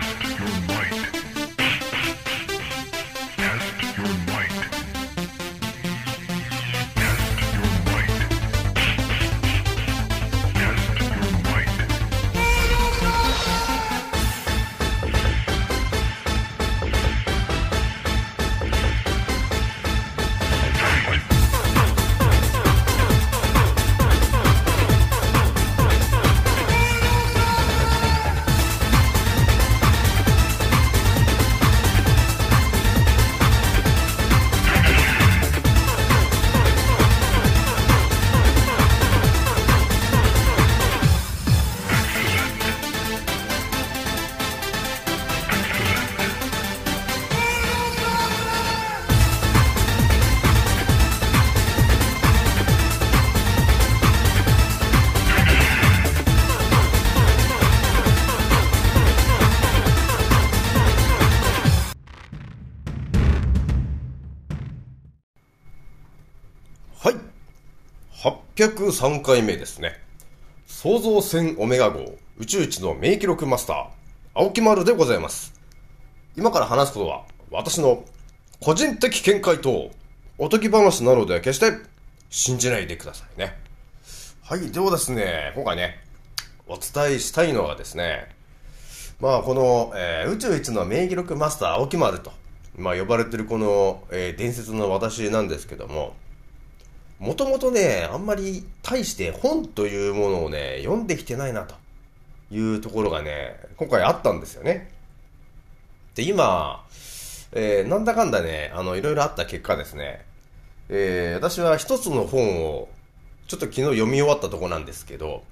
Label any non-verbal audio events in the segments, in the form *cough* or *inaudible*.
Test your might. 803回目ですね。創造船オメガ号宇宙一の名記録マスター、青木丸でございます。今から話すことは、私の個人的見解とおとぎ話なので決して信じないでくださいね。はい、ではですね、今回ね、お伝えしたいのはですね、まあこの、えー、宇宙一の名記録マスター青木丸と、まあ呼ばれてるこの、えー、伝説の私なんですけども、もともとね、あんまり大して本というものをね、読んできてないなというところがね、今回あったんですよね。で、今、えー、なんだかんだね、あの、いろいろあった結果ですね、えー、私は一つの本を、ちょっと昨日読み終わったとこなんですけど、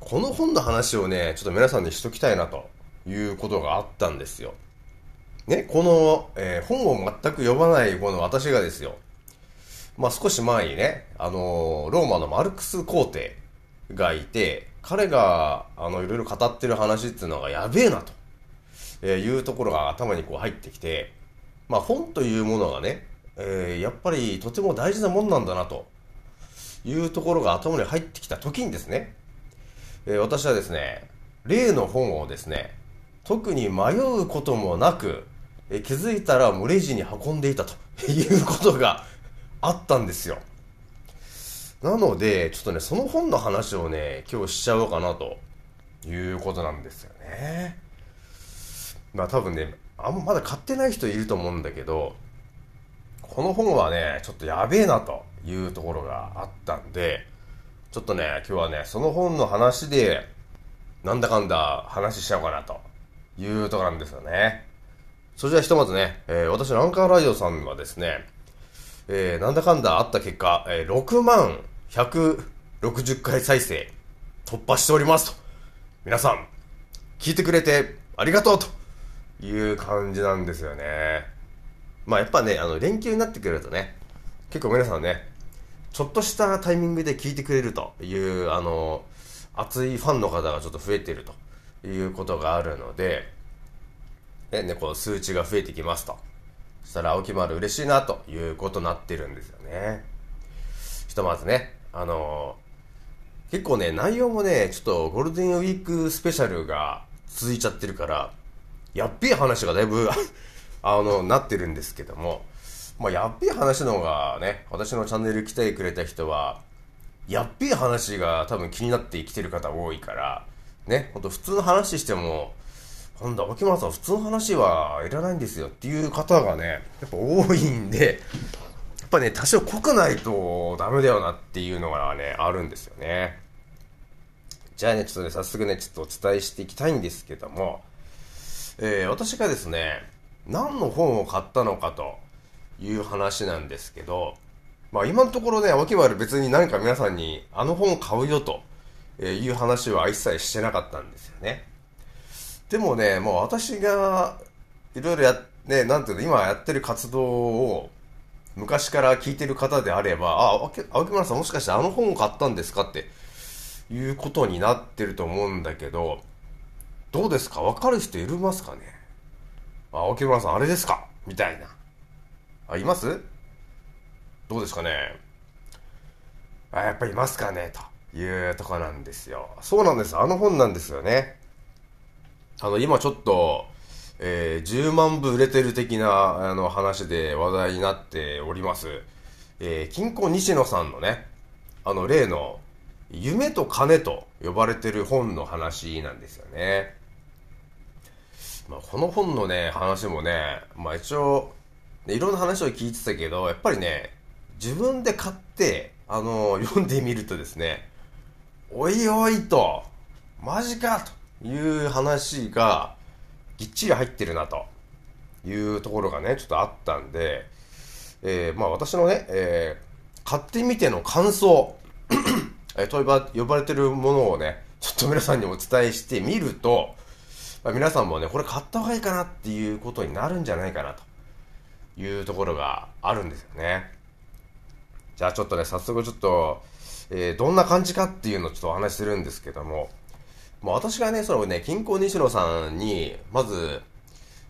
この本の話をね、ちょっと皆さんにしときたいなということがあったんですよ。ね、この、えー、本を全く読まないこの私がですよ、まあ少し前にね、あのー、ローマのマルクス皇帝がいて、彼が、あの、いろいろ語ってる話っていうのがやべえなと、え、いうところが頭にこう入ってきて、まあ本というものがね、えー、やっぱりとても大事なもんなんだなというところが頭に入ってきた時にですね、えー、私はですね、例の本をですね、特に迷うこともなく、えー、気づいたら無レジに運んでいたということがあったんですよ。なので、ちょっとね、その本の話をね、今日しちゃおうかなということなんですよね。まあ多分ね、あんままだ買ってない人いると思うんだけど、この本はね、ちょっとやべえなというところがあったんで、ちょっとね、今日はね、その本の話で、なんだかんだ話しちゃおうかなというところなんですよね。それじゃあひとまずね、えー、私のアンカーラジオさんはですね、えー、なんだかんだあった結果、えー、6万160回再生突破しておりますと。皆さん、聞いてくれてありがとうという感じなんですよね。まあやっぱね、あの、連休になってくるとね、結構皆さんね、ちょっとしたタイミングで聞いてくれるという、あの、熱いファンの方がちょっと増えているということがあるので、ね、この数値が増えてきますと。したら青木丸嬉しいなということになってるんですよね。ひとまずね、あのー、結構ね、内容もね、ちょっとゴールデンウィークスペシャルが続いちゃってるから、やっべえ話がだいぶ *laughs* あの、なってるんですけども、まあ、やっべえ話の方がね、私のチャンネル来てくれた人は、やっべえ話が多分気になって生きてる方多いから、ね、ほんと普通の話しても、なんだ、秋村さん、普通の話はいらないんですよっていう方がね、やっぱ多いんで、やっぱね、多少濃くないとダメだよなっていうのがね、あるんですよね。じゃあね、ちょっとね、早速ね、ちょっとお伝えしていきたいんですけども、えー、私がですね、何の本を買ったのかという話なんですけど、まあ今のところね、脇丸別に何か皆さんにあの本買うよという話は一切してなかったんですよね。でもね、もう私が、いろいろや、ね、なんていうの、今やってる活動を、昔から聞いてる方であれば、あ、青木村さんもしかしてあの本を買ったんですかっていうことになってると思うんだけど、どうですか？わかる人いるますかね？あ、青木村さんあれですか？みたいな。あ、います？どうですかね？あ、やっぱいますかね？というとこなんですよ。そうなんです。あの本なんですよね。あの、今ちょっと、えー、10万部売れてる的な、あの、話で話題になっております。えー、金庫西野さんのね、あの、例の、夢と金と呼ばれてる本の話なんですよね。まあ、この本のね、話もね、まあ一応、いろんな話を聞いてたけど、やっぱりね、自分で買って、あの、読んでみるとですね、おいおいと、マジかという話が、ぎっちり入ってるなというところがね、ちょっとあったんで、えー、まあ私のね、えー、買ってみての感想、*coughs* えー、と呼ばれてるものをね、ちょっと皆さんにお伝えしてみると、まあ、皆さんもね、これ買った方がいいかなっていうことになるんじゃないかなというところがあるんですよね。じゃあちょっとね、早速ちょっと、えー、どんな感じかっていうのをちょっとお話しするんですけども、まあ、私がね、そのね、金庫西野さんに、まず、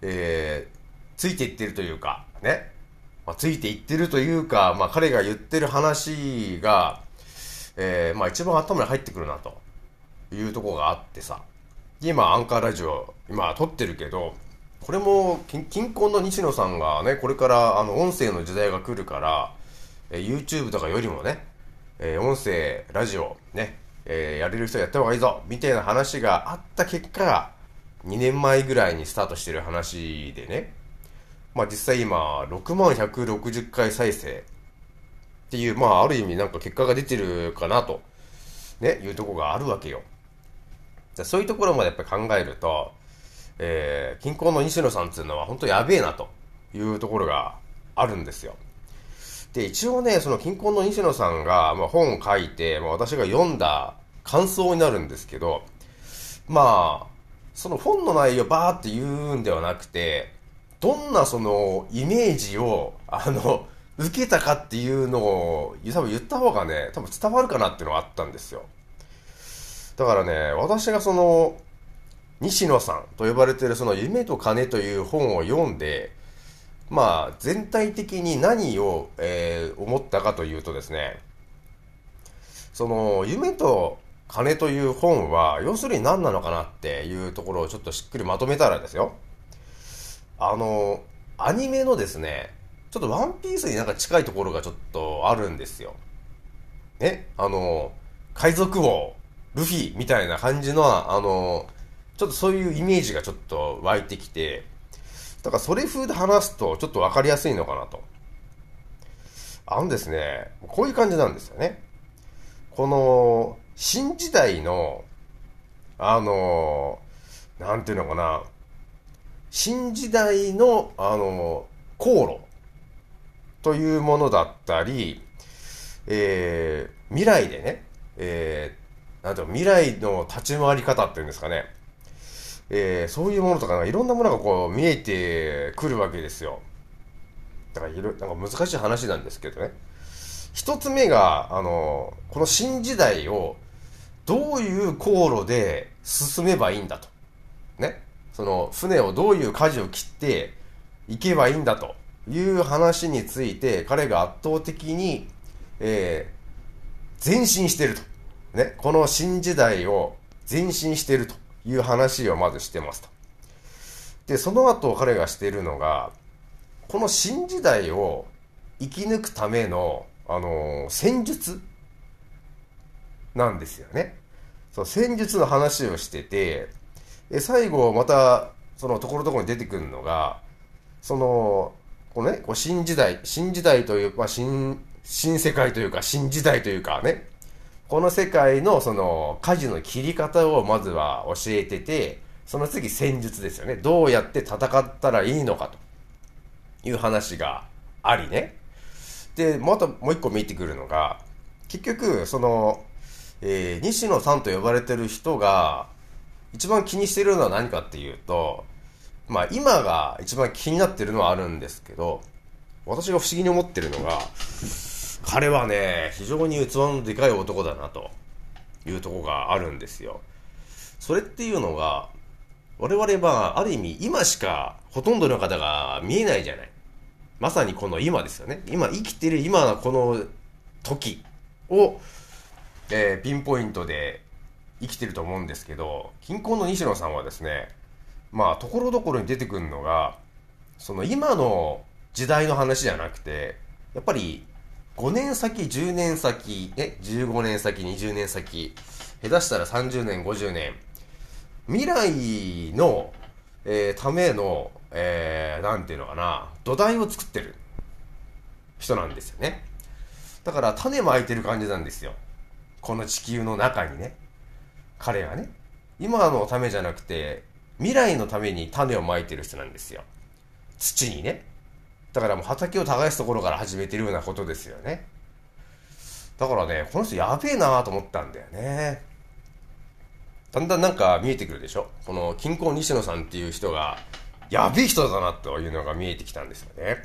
えー、ついていってるというか、ね、まあ、ついていってるというか、まあ、彼が言ってる話が、えー、まあ、一番頭に入ってくるな、というとこがあってさ、今、アンカーラジオ、今、撮ってるけど、これも、近婚の西野さんがね、これから、あの、音声の時代が来るから、えー、YouTube とかよりもね、えー、音声、ラジオ、ね、えー、やれる人やった方がいいぞみたいな話があった結果、2年前ぐらいにスタートしてる話でね、まあ実際今、6万160回再生っていう、まあある意味なんか結果が出てるかなと、ね、いうとこがあるわけよ。じゃそういうところまでやっぱ考えると、えー、近郊の西野さんっていうのは本当やべえなというところがあるんですよ。で、一応ね、その近婚の西野さんが、まあ、本を書いて、まあ、私が読んだ感想になるんですけど、まあ、その本の内容バーって言うんではなくて、どんなそのイメージを、あの、受けたかっていうのを、多分言った方がね、多分伝わるかなっていうのがあったんですよ。だからね、私がその、西野さんと呼ばれてるその夢と金という本を読んで、まあ、全体的に何を、えー、思ったかというとですね、その、夢と金という本は、要するに何なのかなっていうところをちょっとしっくりまとめたらですよ。あの、アニメのですね、ちょっとワンピースになんか近いところがちょっとあるんですよ。ね、あの、海賊王、ルフィみたいな感じの、あの、ちょっとそういうイメージがちょっと湧いてきて、だからそれ風で話すとちょっとわかりやすいのかなと。あのですね、こういう感じなんですよね。この、新時代の、あの、なんていうのかな、新時代の、あの、航路というものだったり、えー、未来でね、えー、なんていうの、未来の立ち回り方っていうんですかね。えー、そういうものとかいろんなものがこう見えてくるわけですよ。だからいろ、なんか難しい話なんですけどね。一つ目が、あの、この新時代をどういう航路で進めばいいんだと。ね。その船をどういう舵を切って行けばいいんだという話について彼が圧倒的に、えー、前進してると。ね。この新時代を前進してると。いう話をまずしてますと。で、その後彼がしているのが、この新時代を生き抜くための、あのー、戦術なんですよね。そう、戦術の話をしてて、で、最後また、そのところどころに出てくるのが、その、このね、こう新時代、新時代という、まあ、新、新世界というか、新時代というかね、この世界のその舵の切り方をまずは教えてて、その次戦術ですよね。どうやって戦ったらいいのかという話がありね。で、またもう一個見えてくるのが、結局、その、えー、西野さんと呼ばれてる人が、一番気にしてるのは何かっていうと、まあ今が一番気になってるのはあるんですけど、私が不思議に思ってるのが、彼はね、非常に器のでかい男だなというとこがあるんですよ。それっていうのが、我々はある意味今しかほとんどの方が見えないじゃない。まさにこの今ですよね。今生きてる今のこの時を、えー、ピンポイントで生きてると思うんですけど、近郊の西野さんはですね、まあ、ところどころに出てくるのが、その今の時代の話じゃなくて、やっぱり5年先、10年先、ね、15年先、20年先、下手したら30年、50年、未来の、えー、ための、えー、なんていうのかな、土台を作ってる人なんですよね。だから種まいてる感じなんですよ。この地球の中にね。彼はね。今のためじゃなくて、未来のために種をまいてる人なんですよ。土にね。だからもう畑を耕すところから始めてるようなことですよね。だからね、この人やべえなと思ったんだよね。だんだんなんか見えてくるでしょ？この金庫西野さんっていう人が、やべえ人だなというのが見えてきたんですよね。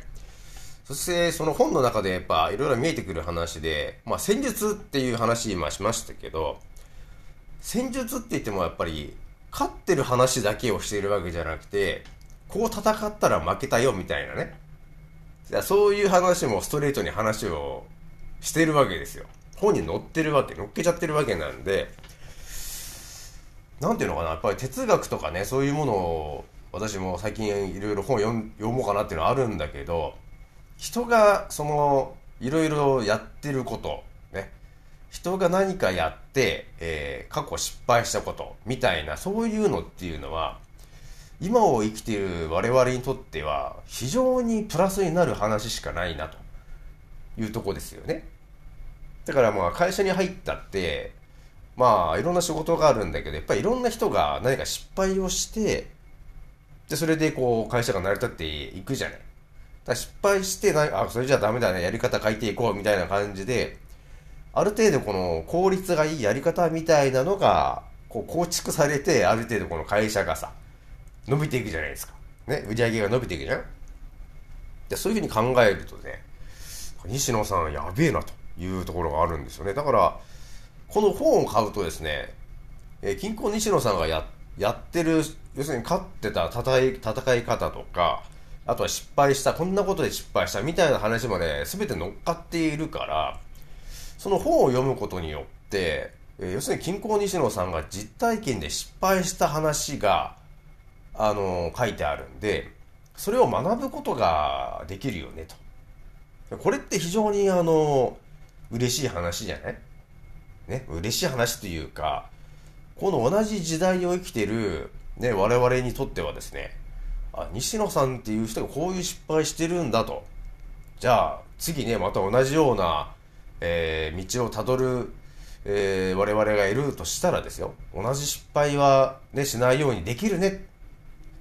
そしてその本の中でやっぱいろいろ見えてくる話で、まあ戦術っていう話今しましたけど、戦術って言ってもやっぱり勝ってる話だけをしているわけじゃなくて、こう戦ったら負けたよみたいなね。そういう話もストレートに話をしてるわけですよ。本に載ってるわけ、載っけちゃってるわけなんで、なんていうのかな、やっぱり哲学とかね、そういうものを私も最近いろいろ本読読もうかなっていうのはあるんだけど、人がそのいろいろやってること、ね、人が何かやって、えー、過去失敗したことみたいなそういうのっていうのは今を生きている我々にとっては非常にプラスになる話しかないなというとこですよね。だからまあ会社に入ったってまあいろんな仕事があるんだけどやっぱりいろんな人が何か失敗をしてでそれでこう会社が成り立っていくじゃない。だ失敗してなあそれじゃダメだねやり方変えていこうみたいな感じである程度この効率がいいやり方みたいなのがこう構築されてある程度この会社がさ伸びていくじゃないですか。ね、売り上げが伸びていくじゃんで、そういうふうに考えるとね、西野さんやべえなというところがあるんですよね。だから、この本を買うとですね、えー、金庫西野さんがややってる、要するに勝ってた戦い戦い方とか、あとは失敗した、こんなことで失敗したみたいな話まで全て乗っかっているから、その本を読むことによって、えー、要するに金庫西野さんが実体験で失敗した話が、あの、書いてあるんで、それを学ぶことができるよね、と。これって非常にあの、嬉しい話じゃない？ね、嬉しい話というか、この同じ時代を生きてる、ね、我々にとってはですね、あ、西野さんっていう人がこういう失敗してるんだと。じゃあ、次ね、また同じような、えー、道をたどる、えー、我々がいるとしたらですよ、同じ失敗はね、しないようにできるね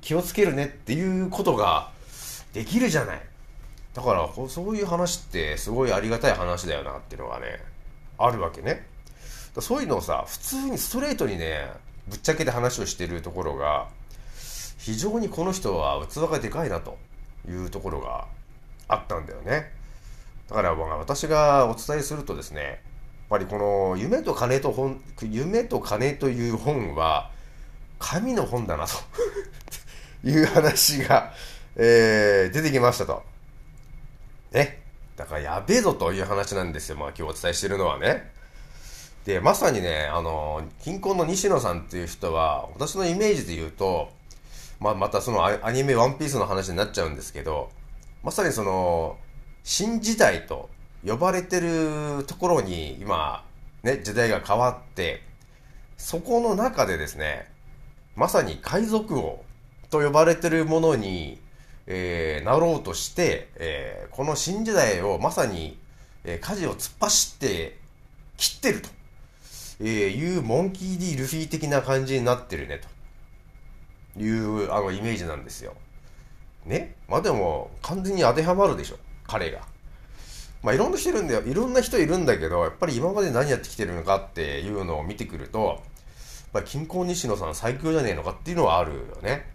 気をつけるねっていうことができるじゃない。だから、そういう話ってすごいありがたい話だよなっていうのがね、あるわけね。そういうのをさ、普通にストレートにね、ぶっちゃけて話をしてるところが、非常にこの人は器がでかいなというところがあったんだよね。だから私がお伝えするとですね、やっぱりこの夢と金と本、夢と金という本は神の本だなという話が、えー、出てきましたと。ね。だからやべえぞという話なんですよ。まあ今日お伝えしてるのはね。で、まさにね、あの、近婚の西野さんっていう人は、私のイメージで言うと、まあまたそのアニメワンピースの話になっちゃうんですけど、まさにその、新時代と呼ばれてるところに今、ね、時代が変わって、そこの中でですね、まさに海賊王と呼ばれてるものに、えー、なろうとして、えー、この新時代をまさに、えー、舵を突っ走って切ってると、えー、いうモンキー・ディ・ルフィ的な感じになってるねというあのイメージなんですよ。ね？まあでも完全に当てはまるでしょ彼が。まあいろんな人いるんだよ。いろんな人いるんだけど、やっぱり今まで何やってきてるのかっていうのを見てくると、やっぱり金婚西野さん最強じゃねえのかっていうのはあるよね。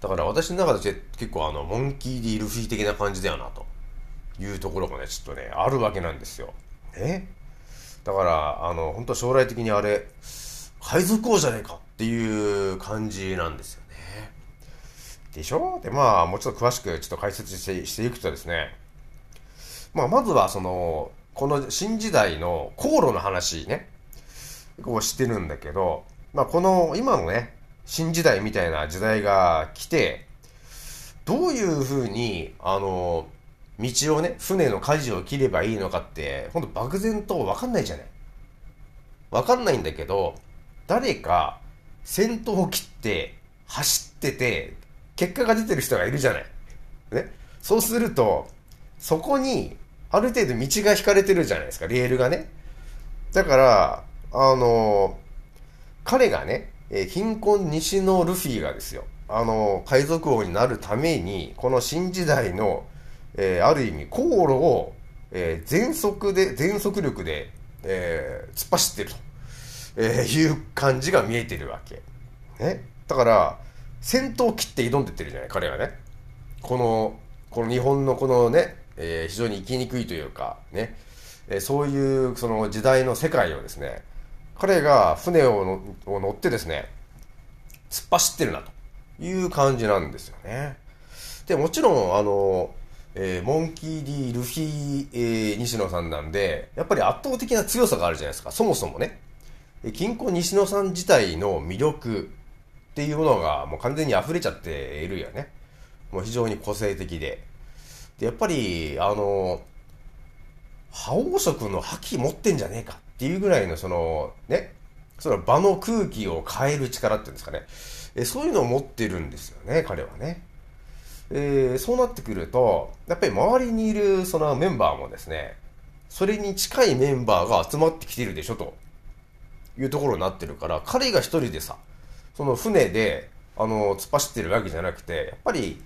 だから私の中で結構あの、モンキー・ディ・ルフィ的な感じだよな、と。いうところがね、ちょっとね、あるわけなんですよ。ねだから、あの、本当将来的にあれ、海賊王じゃねえかっていう感じなんですよね。でしょ？で、まあ、もうちょっと詳しくちょっと解説してしていくとですね、まあ、まずはその、この新時代の航路の話ね、こうしてるんだけど、まあ、この今のね、新時代みたいな時代が来て、どういうふうに、あの、道をね、船の舵を切ればいいのかって、ほんと漠然とわかんないじゃない。わかんないんだけど、誰か先頭を切って走ってて、結果が出てる人がいるじゃない。ね。そうすると、そこにある程度道が引かれてるじゃないですか、レールがね。だから、あの、彼がね、え貧困西のルフィがですよ、あの、海賊王になるために、この新時代の、えー、ある意味、航路を、えー、全速で、全速力で、えー、突っ走ってると、え、いう感じが見えてるわけ。ね。だから、先頭を切って挑んでってるじゃない、彼はね。この、この日本のこのね、え、非常に生きにくいというか、ね、え、そういうその時代の世界をですね、彼が船を乗ってですね、突っ走ってるなという感じなんですよね。で、もちろん、あの、えー、モンキー・ディ・ルフィ、えー、西野さんなんで、やっぱり圧倒的な強さがあるじゃないですか。そもそもね。金庫西野さん自体の魅力っていうものがもう完全に溢れちゃっているよね。もう非常に個性的で。で、やっぱり、あの、覇王色の覇気持ってんじゃねえかっていうぐらいのその、ね、その場の空気を変える力っていうんですかね。えそういうのを持ってるんですよね、彼はね。えー、そうなってくると、やっぱり周りにいるそのメンバーもですね、それに近いメンバーが集まってきてるでしょというところになってるから、彼が一人でさ、その船で、あの、突っ走ってるわけじゃなくて、やっぱり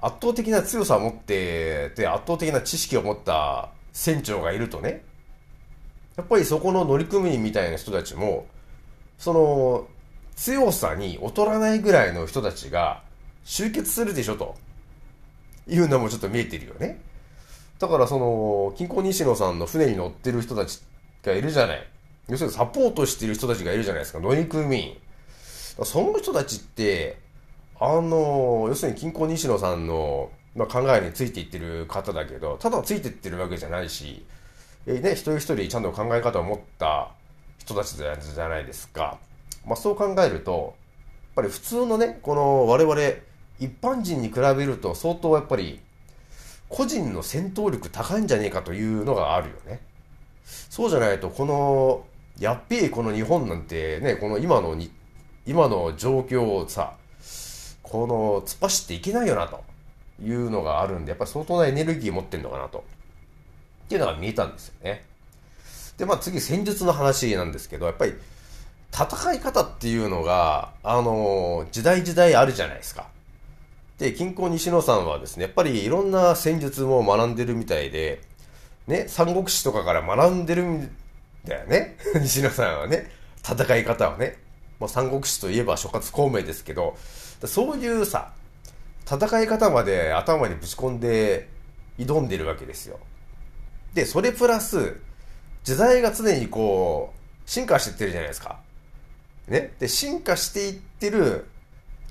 圧倒的な強さを持ってて、圧倒的な知識を持った船長がいるとね、やっぱりそこの乗組員みたいな人たちも、その、強さに劣らないぐらいの人たちが集結するでしょというのもちょっと見えてるよね。だからその、金庫西野さんの船に乗ってる人たちがいるじゃない。要するにサポートしてる人たちがいるじゃないですか、乗組員。その人たちって、あの、要するに金庫西野さんの、まあ、考えについていってる方だけど、ただついていってるわけじゃないし、えー、ね、一人一人ちゃんと考え方を持った人たちじゃないですか。まあ、そう考えると、やっぱり普通のね、この我々一般人に比べると相当やっぱり個人の戦闘力高いんじゃねえかというのがあるよね。そうじゃないと、この、やっべえこの日本なんてね、この今のに、今の状況をさ、この突っ走っていけないよなというのがあるんで、やっぱり相当なエネルギー持ってんのかなと。っていうのが見えたんですよね。で、まあ次戦術の話なんですけど、やっぱり戦い方っていうのが、あの、時代時代あるじゃないですか。で、近郊西野さんはですね、やっぱりいろんな戦術も学んでるみたいで、ね、三国志とかから学んでるんだよね。*laughs* 西野さんはね、戦い方をね。もう三国志といえば諸葛孔明ですけど、そういうさ、戦い方まで頭にぶち込んで挑んでるわけですよ。で、それプラス、時代が常にこう、進化していってるじゃないですか。ね。で、進化していってる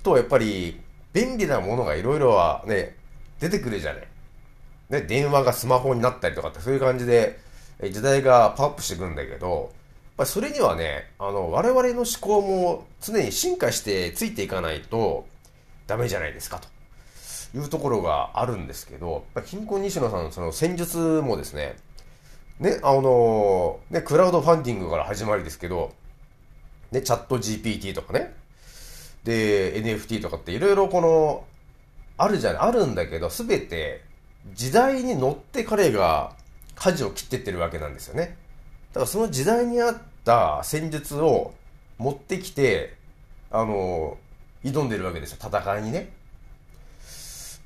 と、やっぱり、便利なものがいろいろはね、出てくるじゃない。ね、電話がスマホになったりとかって、そういう感じで、時代がパワーアップしていくんだけど、ぱりそれにはね、あの、我々の思考も常に進化してついていかないとダメじゃないですかというところがあるんですけど、やっぱ貧困西野さんのその戦術もですね、ね、あの、ね、クラウドファンディングから始まりですけど、ね、チャット GPT とかね、で、NFT とかっていろいろこの、あるじゃん、あるんだけど、すべて時代に乗って彼が舵を切ってってるわけなんですよね。だからその時代に合った戦術を持ってきて、あの、挑んでるわけですよ、戦いにね。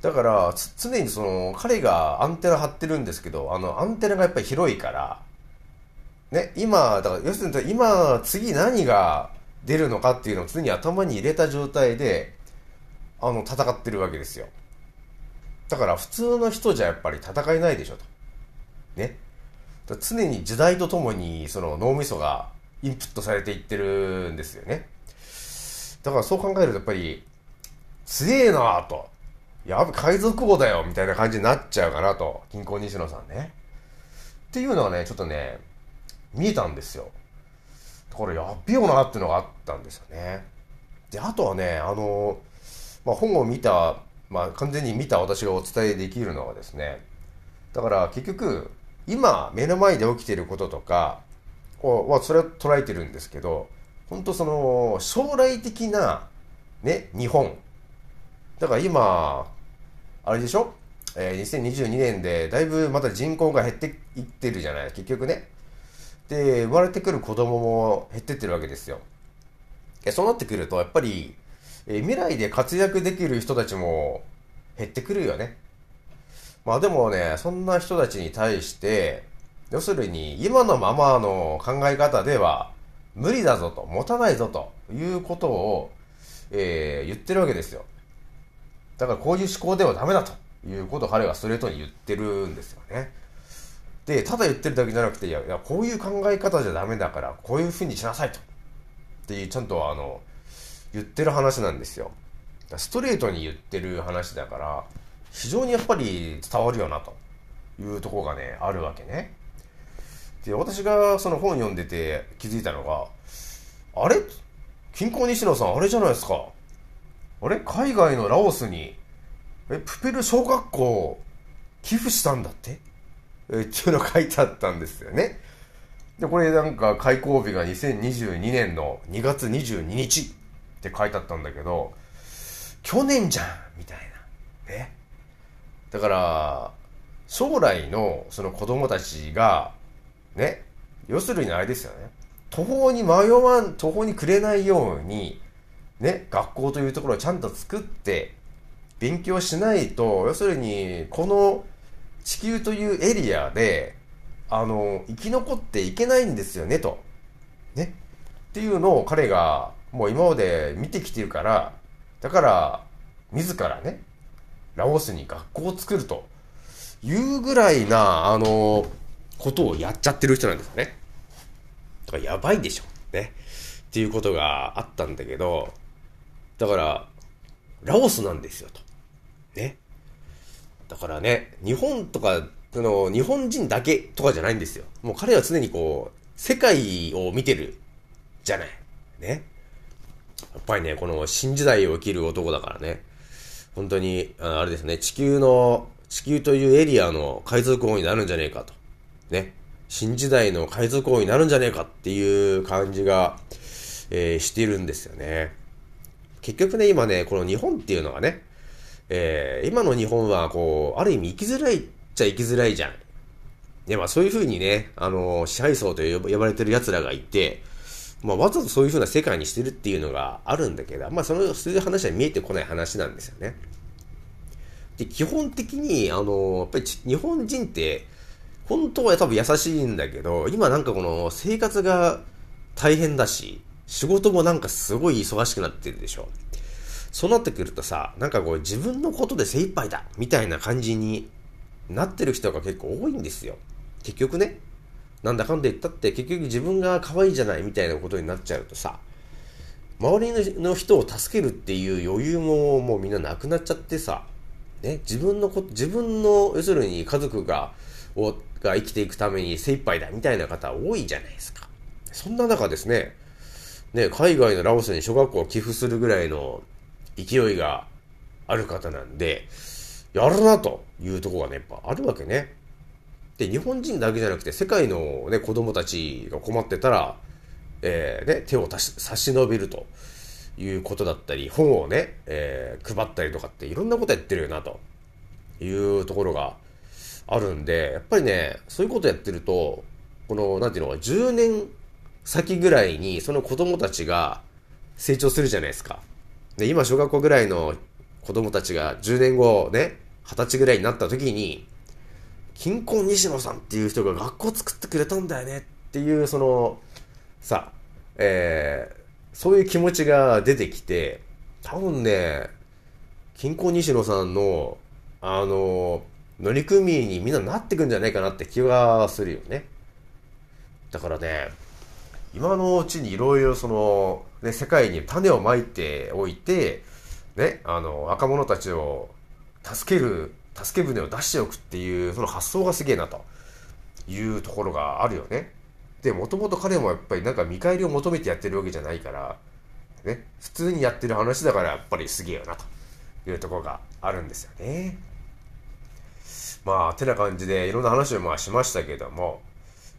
だから、常にその、彼がアンテナ張ってるんですけど、あの、アンテナがやっぱり広いから、ね、今、だから、要するに、今、次何が出るのかっていうのを常に頭に入れた状態で、あの、戦ってるわけですよ。だから、普通の人じゃやっぱり戦えないでしょ、と。ね。常に時代とともにその脳みそがインプットされていってるんですよね。だからそう考えるとやっぱり強えなぁと。やべ、海賊王だよみたいな感じになっちゃうかなと。銀行西野さんね。っていうのがね、ちょっとね、見えたんですよ。だからやっべよなっていうのがあったんですよね。で、あとはね、あの、まあ、本を見た、まあ、完全に見た私がお伝えできるのはですね、だから結局、今目の前で起きていることとか、こう、まあ、それは捉えてるんですけど、本当その、将来的な、ね、日本。だから今、あれでしょ？えー、2022年でだいぶまた人口が減っていってるじゃない？結局ね。で、生まれてくる子供も減ってってるわけですよ。そうなってくると、やっぱり、えー、未来で活躍できる人たちも減ってくるよね。まあでもね、そんな人たちに対して、要するに今のままの考え方では無理だぞと、持たないぞということを、えー、言ってるわけですよ。だからこういう思考ではダメだということを彼はストレートに言ってるんですよね。で、ただ言ってるだけじゃなくて、いや、いやこういう考え方じゃダメだから、こういうふうにしなさいと。っていう、ちゃんとあの、言ってる話なんですよ。ストレートに言ってる話だから、非常にやっぱり伝わるよな、というところがね、あるわけね。で、私がその本読んでて気づいたのが、あれ？近郊西野さん、あれじゃないですか。あれ？海外のラオスに、え、プペル小学校、寄付したんだって？え、っていうの書いてあったんですよね。で、これなんか開校日が2022年の2月22日って書いてあったんだけど、去年じゃんみたいな。ね。だから、将来のその子供たちが、ね、要するにあれですよね。途方に迷わん、途方に暮れないように、ね、学校というところをちゃんと作って、勉強しないと、要するに、この地球というエリアで、あの、生き残っていけないんですよね、と。ね。っていうのを彼が、もう今まで見てきてるから、だから、自らね、ラオスに学校を作るというぐらいな、あの、ことをやっちゃってる人なんですよね。だかやばいでしょ。ね。っていうことがあったんだけど、だから、ラオスなんですよ、と。ね。だからね、日本とか、その、日本人だけとかじゃないんですよ。もう彼は常にこう、世界を見てる、じゃない。ね。やっぱりね、この新時代を生きる男だからね。本当に、あれですね、地球の、地球というエリアの海賊王になるんじゃねえかと。ね。新時代の海賊王になるんじゃねえかっていう感じが、えー、してるんですよね。結局ね、今ね、この日本っていうのはね、えー、今の日本は、こう、ある意味生きづらいっちゃ生きづらいじゃん。ね、まあそういうふうにね、あの、支配層と呼ばれてる奴らがいて、まあわざとそういうふうな世界にしてるっていうのがあるんだけど、まあその、そういう話は見えてこない話なんですよね。で、基本的に、あの、やっぱり日本人って、本当は多分優しいんだけど、今なんかこの生活が大変だし、仕事もなんかすごい忙しくなってるでしょ。そうなってくるとさ、なんかこう自分のことで精一杯だみたいな感じになってる人が結構多いんですよ。結局ね。なんだかんだ言ったって結局自分が可愛いじゃないみたいなことになっちゃうとさ、周りの人を助けるっていう余裕ももうみんななくなっちゃってさ、ね、自分のこと、自分の、要するに家族が、をが生きていくために精一杯だみたいな方多いじゃないですか。そんな中ですね、ね、海外のラオスに小学校を寄付するぐらいの勢いがある方なんで、やるなというとこがね、やっぱあるわけね。で、日本人だけじゃなくて、世界のね、子供たちが困ってたら、えー、ね、手を差し伸べるということだったり、本をね、えー、配ったりとかっていろんなことやってるよな、というところがあるんで、やっぱりね、そういうことやってると、この、なんていうのか、10年先ぐらいにその子供たちが成長するじゃないですか。で、今小学校ぐらいの子供たちが10年後ね、20歳ぐらいになった時に、金婚西野さんっていう人が学校作ってくれたんだよねっていう、その、さ、えー、そういう気持ちが出てきて、多分ね、金婚西野さんの、あの、乗組員にみんななってくんじゃないかなって気がするよね。だからね、今のうちにいろいろその、ね、世界に種をまいておいて、ね、あの、若者たちを助ける、助け舟を出しておくっていう、その発想がすげえなというところがあるよね。で、もともと彼もやっぱりなんか見返りを求めてやってるわけじゃないから、ね、普通にやってる話だからやっぱりすげえよなというところがあるんですよね。まあ、てな感じでいろんな話をまあしましたけども、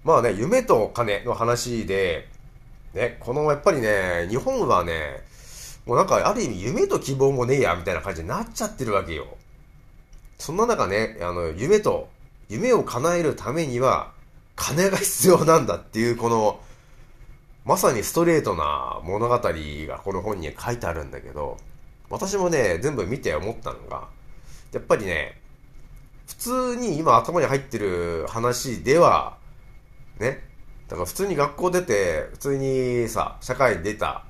まあね、夢と金の話で、ね、このやっぱりね、日本はね、もうなんかある意味夢と希望もねえや、みたいな感じになっちゃってるわけよ。そんな中ね、あの、夢と、夢を叶えるためには、金が必要なんだっていう、この、まさにストレートな物語がこの本に書いてあるんだけど、私もね、全部見て思ったのが、やっぱりね、普通に今頭に入ってる話では、ね、だから普通に学校出て、普通にさ、社会に出た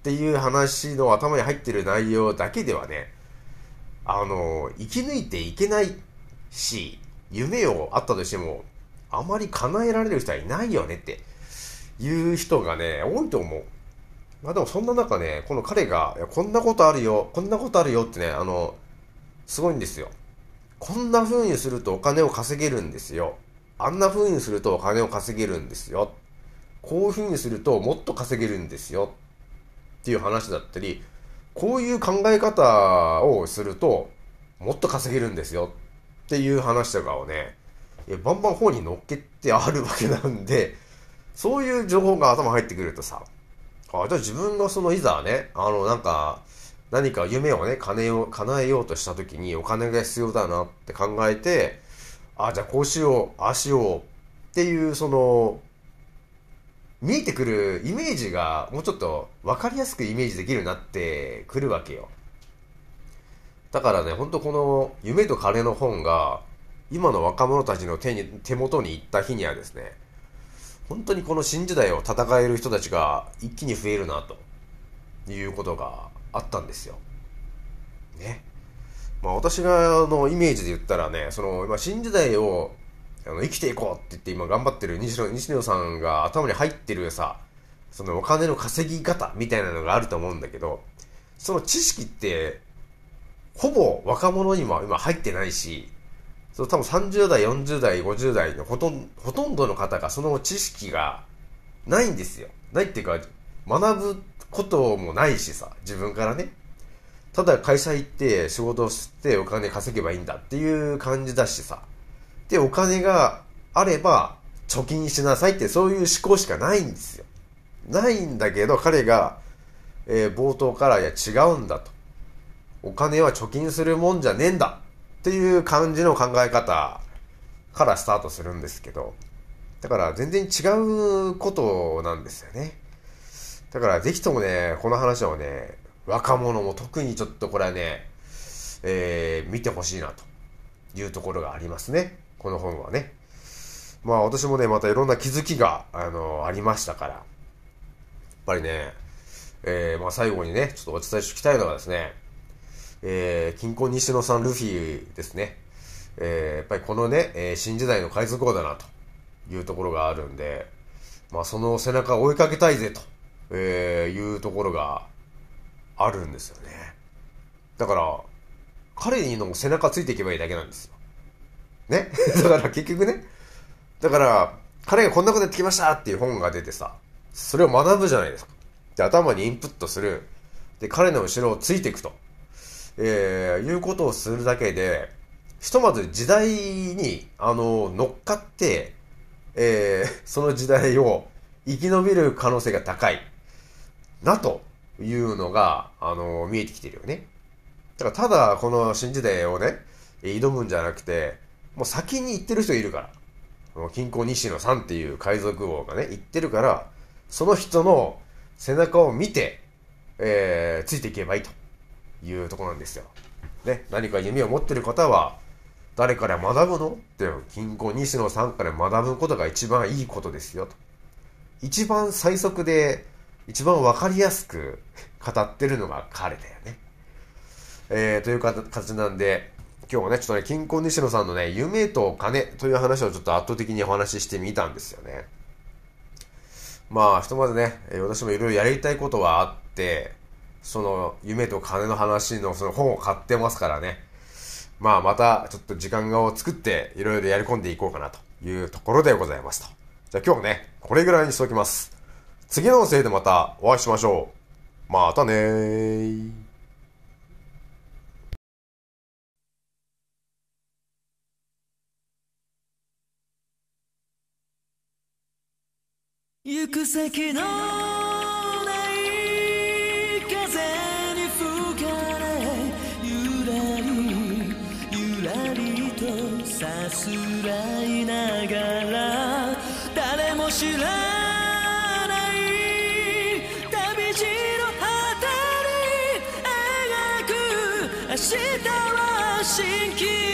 っていう話の頭に入ってる内容だけではね、あの、生き抜いていけないし、夢をあったとしても、あまり叶えられる人はいないよねっていう人がね、多いと思う。まあでもそんな中ね、この彼が、こんなことあるよ、こんなことあるよってね、あの、すごいんですよ。こんな風にするとお金を稼げるんですよ。あんな風にするとお金を稼げるんですよ。こういう風にするともっと稼げるんですよ。っていう話だったり、こういう考え方をするともっと稼げるんですよ。っていう話とかをね、バンバン本に乗っけてあるわけなんで、そういう情報が頭入ってくるとさ、あ、じゃあ自分がそのいざね、あのなんか、何か夢をね、金を叶えようとした時にお金が必要だなって考えて、あ、じゃあこうしよう、ああしようっていう、その、見えてくるイメージがもうちょっと分かりやすくイメージできるようになってくるわけよ。だからね、ほんとこの夢と金の本が今の若者たちの手に、手元に行った日にはですね、本当にこの新時代を戦える人たちが一気に増えるなということがあったんですよ。ね。まあ私がのイメージで言ったらね、その今新時代をあの生きていこうって言って今頑張ってる西野西野さんが頭に入ってるさ、そのお金の稼ぎ方みたいなのがあると思うんだけど、その知識って、ほぼ若者にも今入ってないし、その多分30代、40代、50代のほとんほとんどの方がその知識がないんですよ。ないっていうか、学ぶこともないしさ、自分からね。ただ会社行って仕事をしてお金稼げばいいんだっていう感じだしさ。で、お金があれば貯金しなさいってそういう思考しかないんですよ。ないんだけど彼が、えー、冒頭からいや違うんだと。お金は貯金するもんじゃねえんだっていう感じの考え方からスタートするんですけど、だから全然違うことなんですよね。だからぜひともね、この話をね、若者も特にちょっとこれはね、えー、見てほしいなというところがありますね。この本はね。まあ私もね、またいろんな気づきが、あの、ありましたから。やっぱりね、えー、まあ最後にね、ちょっとお伝えしておきたいのはですね、えー、金庫西野さんルフィですね。えー、やっぱりこのね、えー、新時代の海賊王だなというところがあるんで、まあその背中を追いかけたいぜと、えー、いうところがあるんですよね。だから、彼にの背中ついていけばいいだけなんですよ。ね？*laughs* だから結局ね、だから、彼がこんなことやってきましたっていう本が出てさ、それを学ぶじゃないですか。で、頭にインプットする。で、彼の後ろをついていくと。えー、いうことをするだけで、ひとまず時代に、あの、乗っかって、えー、その時代を生き延びる可能性が高い。な、というのが、あの、見えてきてるよね。だから、ただ、この新時代をね、挑むんじゃなくて、もう先に行ってる人いるから。この金庫西野さんっていう海賊王がね、行ってるから、その人の背中を見て、えー、ついていけばいいと。いうとこなんですよ。ね、何か夢を持ってる方は、誰から学ぶの？って、金庫西野さんから学ぶことが一番いいことですよと。一番最速で、一番わかりやすく語ってるのが彼だよね。えー、という形なんで、今日はね、ちょっとね、金庫西野さんのね、夢と金という話をちょっと圧倒的にお話ししてみたんですよね。まあ、ひとまずね、私もいろいろやりたいことはあって、その夢と金の話のその本を買ってますからね。まあまたちょっと時間を作っていろいろやり込んでいこうかなというところでございますと。じゃあ今日ね、これぐらいにしておきます。次のせいでまたお会いしましょう。またねー。行く先のは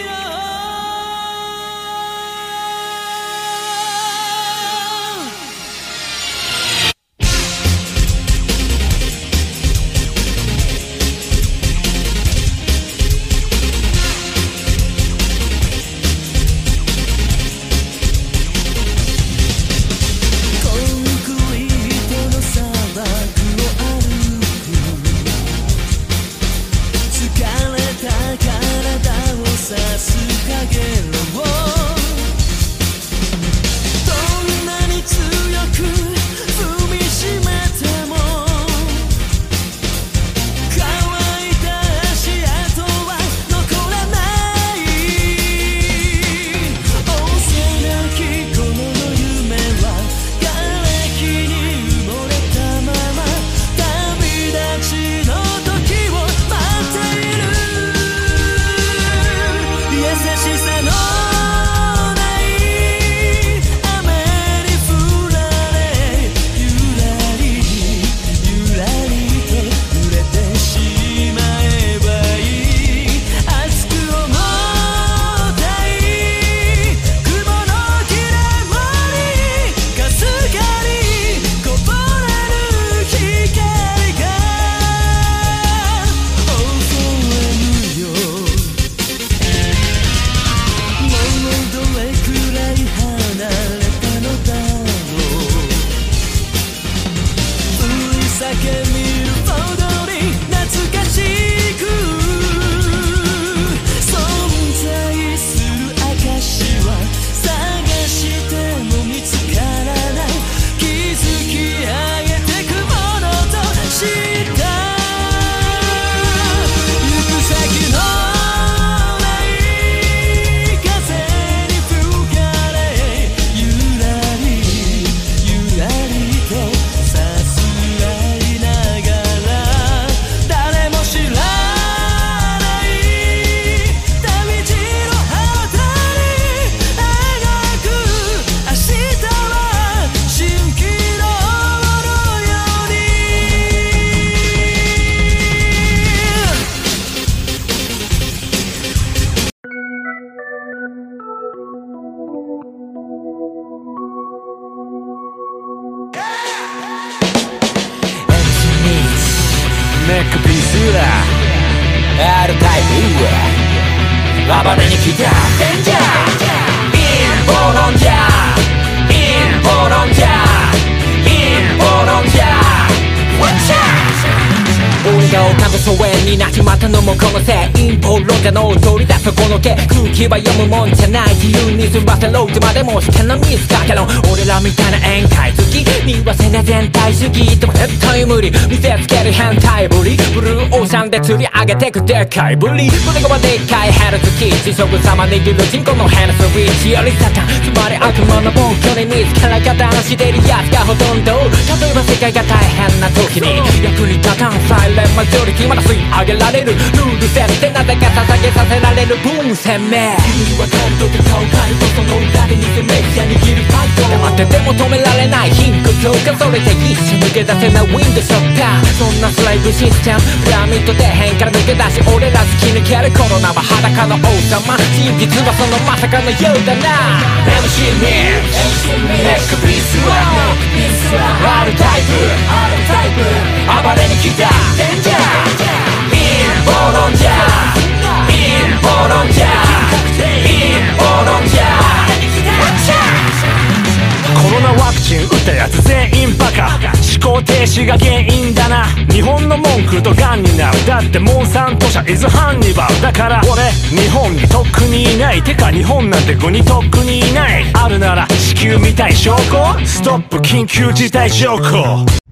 プ暴れに来たデンジャーインボロンジャーイン疎遠になっちまったのもこのせい陰謀論者の取り出すこの毛空気は読むもんじゃない自由に済ませろいつまでも試験のミスかけろ俺らみたいな宴会好きにはせな全体主義でも絶対無理見せつける変態ぶりブルーオーシャンで釣り上げてくでかいぶり胸がでっかいヘルツキー地食様握る人口のヘルスウィッチよりサタンつまり悪魔の暴挙に見つから方のしてるやつがほとんど例えば世界が大変な時に役に立たんサイレンマジョリティまだ吸い上げられるルール設定なぜか捧げさせられる分鮮明君は感動で顔変えとその裏で偽メディア握るファイト黙ってても止められない貧困強化それで一瞬抜け出せないウィンドショッターそんなスライブシステムピラミッド底辺から抜け出し俺ら突き抜けるコロナは裸の王様真実はそのまさかのようだな MC ミックスネックピースは R タイプ暴れに来たデンジャー思考停止が原因だな。日本の文句とガンになる。だってモンサント社イズハンニバルだから。俺日本にとっくにいない。てか日本なんて国とっくにいない。あるなら地球みたい証拠。ストップ緊急事態証拠。